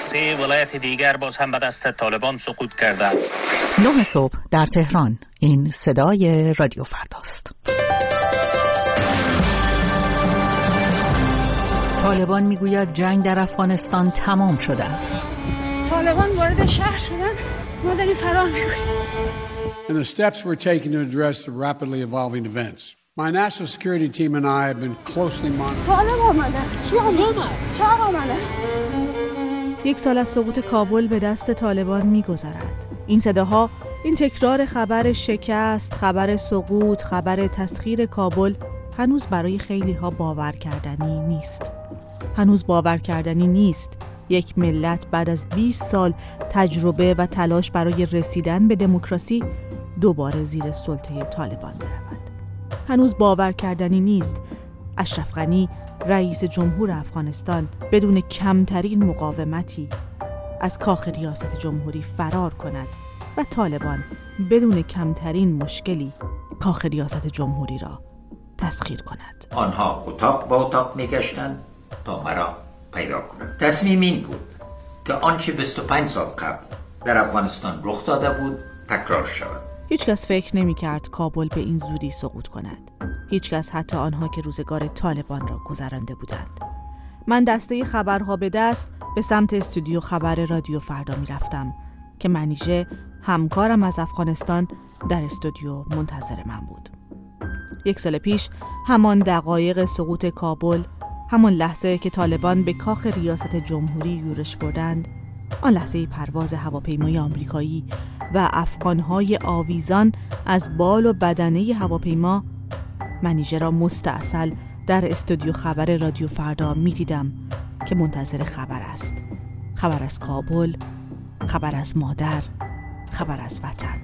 سه ولایت دیگر باز هم به دست طالبان سقوط کردند. نه صبح در تهران این صدای رادیو فرداست. طالبان می‌گوید جنگ در افغانستان تمام شده است. طالبان وارد شهر شدن ما داریم فرار می‌کنیم. And the steps we're taking to address the rapidly evolving events. My national security team and I have been closely monitoring. یک سال از سقوط کابل به دست طالبان میگذرد. این صداها این تکرار خبر شکست، خبر سقوط، خبر تسخیر کابل هنوز برای خیلی ها باور کردنی نیست. هنوز باور کردنی نیست یک ملت بعد از 20 سال تجربه و تلاش برای رسیدن به دموکراسی دوباره زیر سلطه طالبان برود. هنوز باور کردنی نیست اشرف غنی رئیس جمهور افغانستان بدون کمترین مقاومتی از کاخ ریاست جمهوری فرار کند و طالبان بدون کمترین مشکلی کاخ ریاست جمهوری را تسخیر کند. آنها اتاق با اتاق میگشتند تا مرا پیدا کنند. تصمیم این بود که آنچه 25 سال قبل در افغانستان رخ داده بود تکرار شود. هیچکس فکر نمی کرد کابل به این زودی سقوط کند. هیچکس حتی آنها که روزگار طالبان را گذرانده بودند. من دسته خبرها به دست به سمت استودیو خبر رادیو فردا می رفتم که منیژه همکارم از افغانستان در استودیو منتظر من بود. یک سال پیش همان دقایق سقوط کابل همان لحظه که طالبان به کاخ ریاست جمهوری یورش بردند آن لحظه پرواز هواپیمای آمریکایی و افغانهای آویزان از بال و بدنه هواپیما. منیژه را مستاصل در استودیو خبر رادیو فردا می دیدم که منتظر خبر است. خبر از کابل خبر از مادر خبر از وطن.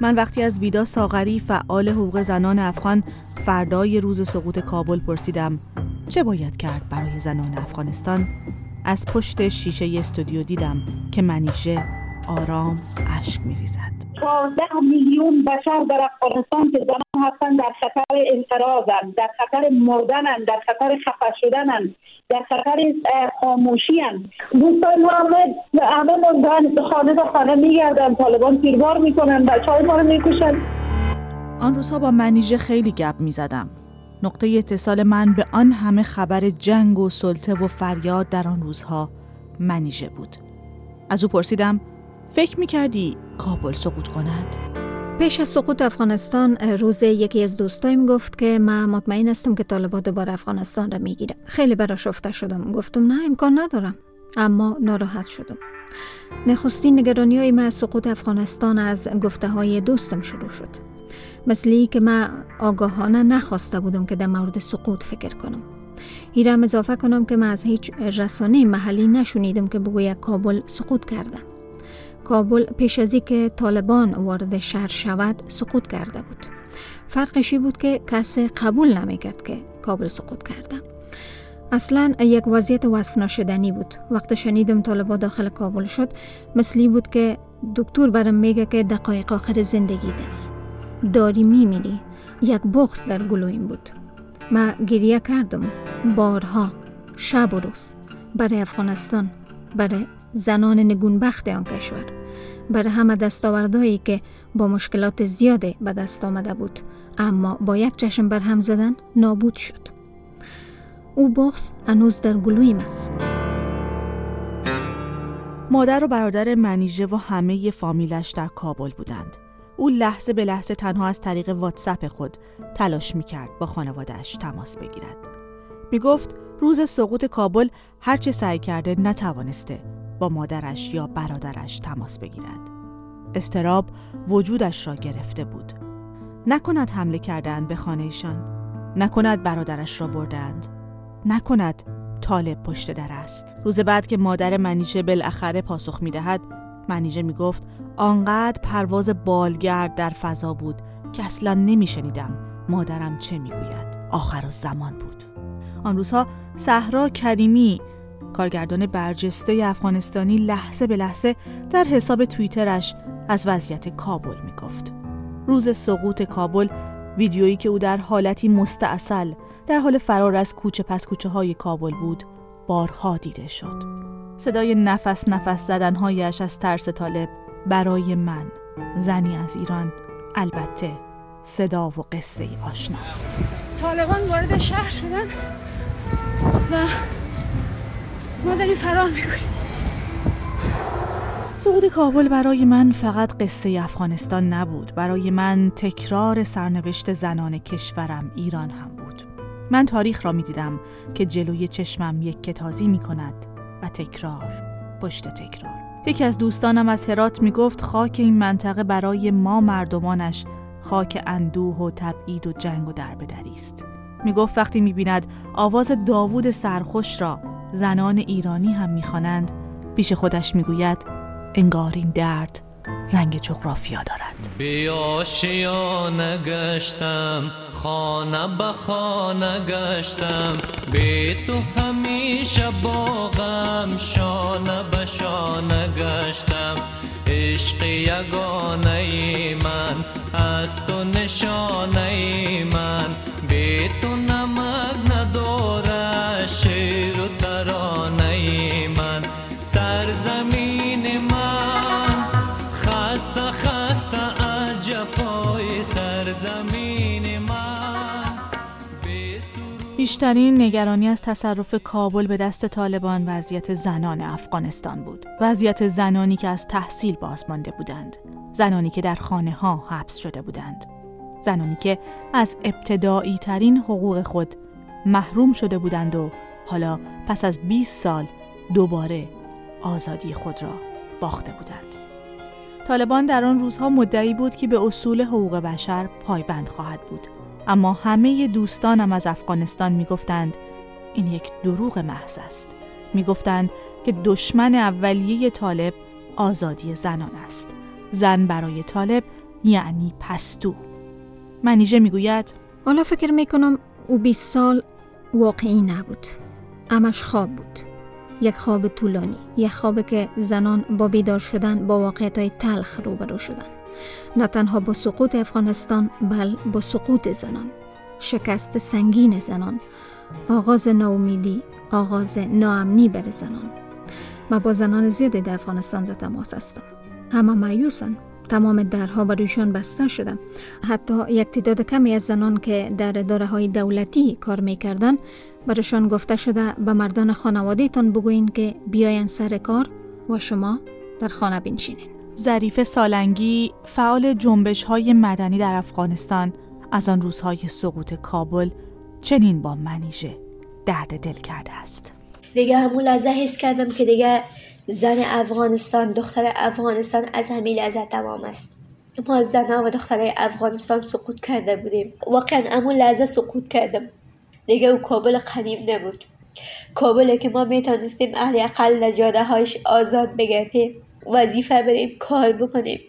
من وقتی از ویدا ساغری فعال حقوق زنان افغان فردای روز سقوط کابل پرسیدم چه باید کرد برای زنان افغانستان؟ از پشت شیشه استودیو دیدم که منیژه آرام اشک میریزد. 12 میلیون بشر در افغانستان که زنان هستند در خطر انقراضند در خطر مردنند در خطر خفه شدنند در خطر خاموشیاند. دوستان ما همه همه مردن خانه تا خانه میگردن طالبان تیربار می‌کنن بچه های ما رو می‌کشن. آن روزها با منیژه خیلی گپ می‌زدم. نقطه اتصال من به آن همه خبر جنگ و سلطه و فریاد در آن روزها منیژه بود. از او پرسیدم فکر می‌کردی کابل سقوط کند؟ پیش از سقوط افغانستان روز یکی از دوستایم گفت که من مطمئن هستم که طالبان دوباره افغانستان را می‌گیره خیلی براشفته شدم. گفتم نه امکان ندارم. اما ناراحت شدم. نخستین نگرانی های من سقوط افغانستان از گفته های دوستم شروع شد. مثلی که من آگاهانه نخواسته بودم که در مورد سقوط فکر کنم. ایرم اضافه کنم که من از هیچ رسانه محلی نشونیدم که بگوید کابل سقوط کرده. کابل پیش از که طالبان وارد شهر شود سقوط کرده بود. فرقشی بود که کسی قبول نمی‌کرد که کابل سقوط کرده. اصلا یک وضعیت وصف نشدنی بود. وقت شنیدم طالبا داخل کابل شد مثلی بود که دکتر برم میگه که دقایق آخر زندگی است داری میمیری. یک بغز در گلویم بود. ما گریه کردم. بارها. شب و روز. برای افغانستان. برای زنان نگونبخت آن کشور. برای همه دستاوردهایی که با مشکلات زیاده به دست آمده بود. اما با یک چشم بر هم زدن نابود شد. او بغز هنوز در گلویم است مادر و برادر منیژه و همه فامیلش در کابل بودند او لحظه به لحظه تنها از طریق واتساپ خود تلاش می کرد با خانوادهش تماس بگیرد. می گفت روز سقوط کابل هرچه سعی کرده نتوانسته با مادرش یا برادرش تماس بگیرد. استراب وجودش را گرفته بود. نکند حمله کردن به خانهشان. نکند برادرش را بردند. نکند طالب پشت در است. روز بعد که مادر منیژه بالاخره پاسخ می دهد منیژه می گفت آنقدر پرواز بالگرد در فضا بود که اصلا نمیشنیدم مادرم چه می‌گوید. آخر زمان بود. آن روزها صحرا کریمی کارگردان برجسته افغانستانی لحظه به لحظه در حساب توییترش از وضعیت کابل می‌گفت. روز سقوط کابل ویدیویی که او در حالتی مستاصل در حال فرار از کوچه پس کوچه های کابل بود بارها دیده شد. صدای نفس نفس زدنهایش از ترس طالب برای من زنی از ایران البته صدا و قصه ای آشناست. طالبان وارد شهر شدن؟ و ما داریم فرار می‌کنیم. سقوط کابل برای من فقط قصه افغانستان نبود. برای من تکرار سرنوشت زنان کشورم ایران هم بود. من تاریخ را می دیدم که جلوی چشمم یک کتازی می کند و تکرار پشت تکرار. یکی از دوستانم از هرات می گفت خاک این منطقه برای ما مردمانش خاک اندوه و تبعید و جنگ و دربدری است. می گفت وقتی می بیند آواز داوود سرخوش را زنان ایرانی هم می خوانند پیش خودش می گوید انگار این درد رنگ جغرافیا دارد. بیا گشتم خانه به خانه گشتم. به تو همیشه باغم شانه به شانه گشتم. عشق یگانه من از تو نشانه من بیشترین نگرانی از تصرف کابل به دست طالبان وضعیت زنان افغانستان بود. وضعیت زنانی که از تحصیل بازمانده بودند. زنانی که در خانه ها حبس شده بودند. زنانی که از ابتدایی ترین حقوق خود محروم شده بودند و حالا پس از 20 سال دوباره آزادی خود را باخته بودند. طالبان در آن روزها مدعی بود که به اصول حقوق بشر پایبند خواهد بود. اما همه دوستانم از افغانستان می‌گفتند این یک دروغ محض است. می‌گفتند که دشمن اولیه طالب آزادی زنان است. زن برای طالب یعنی پستو. منیژه می‌گوید حالا فکر می‌کنم او 20 سال واقعی نبود. امش خواب بود. یک خواب طولانی یک خوابی که زنان با بیدار شدن با واقعیت های تلخ روبرو شدن. نه تنها با سقوط افغانستان بل با سقوط زنان. شکست سنگین زنان آغاز ناامیدی آغاز ناامنی بر زنان. و با زنان زیادی در افغانستان در تماس هستم. همه مایوسن. تمام درها برویشان بسته شده حتی یک تعداد کمی از زنان که در اداره های دولتی کار می‌کردن برشان گفته شده به مردان خانواده تان بگوین که بیاین سر کار و شما در خانه بنشینین. ظریف سالنگی فعال جنبش های مدنی در افغانستان از آن روزهای سقوط کابل چنین با منیژه درد دل کرده است. دیگه همون لحظه حس کردم که دیگه زن افغانستان دختر افغانستان از همین لحظه تمام است. ما زنها و دخترای افغانستان سقوط کرده بودیم. واقعا همون لحظه سقوط کردم. دیگه او کابل قنیم نبود. کابل که ما می‌تونستیم اهل اقل نجاده هایش آزاد بگردیم وظیفه بریم کار بکنیم.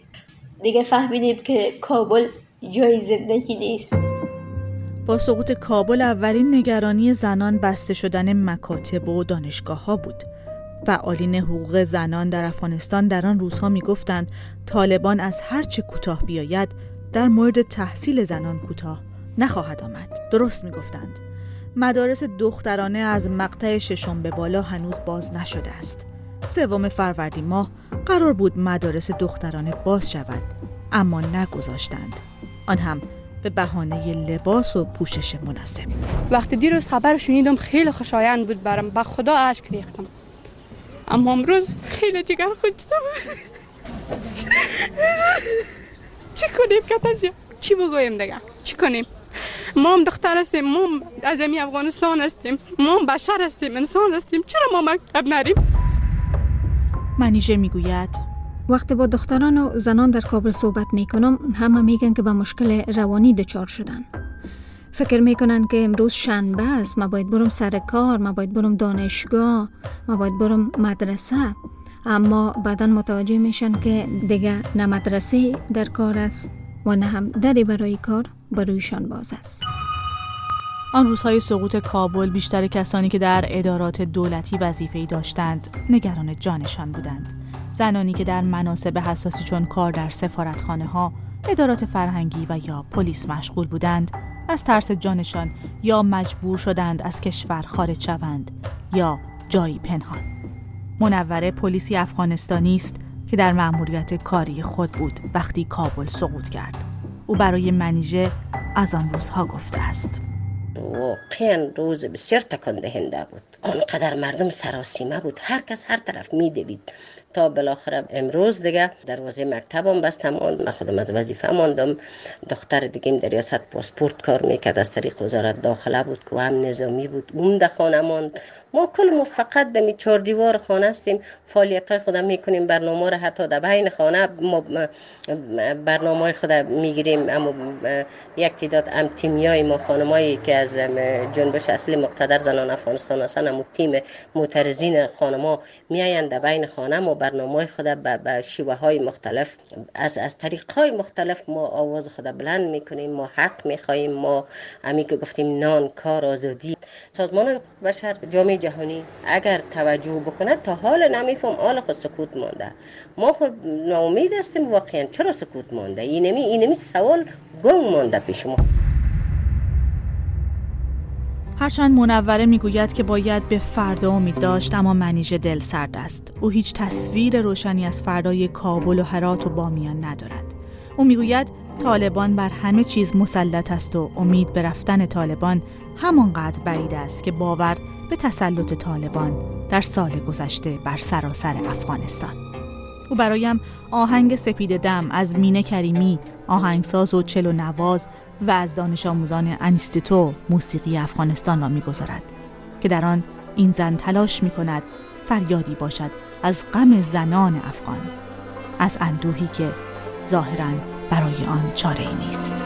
دیگه فهمیدیم که کابل جای زندگی نیست. با سقوط کابل اولین نگرانی زنان بسته شدن مکاتب و دانشگاه ها بود. فعالین حقوق زنان در افغانستان در آن روزها می گفتند طالبان از هرچه کوتاه بیاید در مورد تحصیل زنان کوتاه نخواهد آمد. درست می گفتند مدارس دخترانه از مقطع ششم به بالا هنوز باز نشده است. سوم فروردین ماه قرار بود مدارس دخترانه باز شود اما نگذاشتند. آن هم به بهانه لباس و پوشش مناسب. وقتی دیروز خبر شنیدم خیلی خوشایند بود برم با خدا اشک ریختم. اما امروز خیلی جگر خود چی کنیم کتازیا؟ چی بگویم دیگه؟ چی کنیم؟ ما هم دختر هستیم ما هم از افغانستان هستیم ما هم بشر هستیم انسان هستیم. چرا ما مکتب نریم؟ منیژه می‌گوید وقتی با دختران و زنان در کابل صحبت می‌کنم همه میگن که به مشکل روانی دچار شدن. فکر می‌کنن که امروز شنبه است ما باید برم سر کار ما باید برم دانشگاه ما باید برم مدرسه. اما بعدا متوجه میشن که دیگه نه مدرسه در کار است و نه هم دری برای کار. برویشان باز است. آن روزهای سقوط کابل بیشتر کسانی که در ادارات دولتی وظیفه‌ای داشتند نگران جانشان بودند. زنانی که در مناسب حساسی چون کار در سفارتخانه ها ادارات فرهنگی و یا پلیس مشغول بودند از ترس جانشان یا مجبور شدند از کشور خارج شوند یا جایی پنهان. منوره پلیسی افغانستانی است که در مأموریت کاری خود بود وقتی کابل سقوط کرد. او برای منیژه از آن روزها گفته است. واقعا روز بسیار تکان دهنده بود. آنقدر مردم سراسیمه بود. هر کس هر طرف میدوید. تا بالاخره امروز دیگه دروازه مکتبم بستم من خودم از وظیفه ماندم. دختر دیگه در ریاست پاسپورت کار می‌کرد. از طریق وزارت داخله بود که هم نظامی بود. اون در خانه ماند. ما کل ما فقط دمی چهار دیوار خانه هستیم. فعالیت های خودم می‌کنیم. برنامه را حتی در بین خانه ما برنامه های خود می‌گیریم. اما یک تعداد ام های ما خانمایی که از جنبش اصلی مقتدر زنان افغانستان هستن اما تیم معترضین خانما میاین در بین خانه ما برنامه خود به شیوه های مختلف از از طریق های مختلف ما آواز خود بلند می‌کنیم ما حق می‌خواهیم ما امی که گفتیم نان کار آزادی. سازمان حقوق بشر جامعه جهانی اگر توجه بکنه تا حال نمیفهم حال خود سکوت مانده. ما خود ناامید هستیم واقعا. چرا سکوت مانده؟ اینمی اینمی سوال گنگ مانده پیش ما. هرچند منوره می‌گوید که باید به فردا امید داشت اما منیژه دل سرد است. او هیچ تصویر روشنی از فردای کابل و هرات و بامیان ندارد. او می‌گوید طالبان بر همه چیز مسلط است و امید به رفتن طالبان همانقدر بعید است که باور به تسلط طالبان در سال گذشته بر سراسر افغانستان. او برایم آهنگ سپید دم از مینه کریمی آهنگساز و چلو نواز و از دانش آموزان انستیتو موسیقی افغانستان را می‌گذارد که در آن این زن تلاش می کند فریادی باشد از غم زنان افغان از اندوهی که ظاهرا برای آن چاره ای نیست.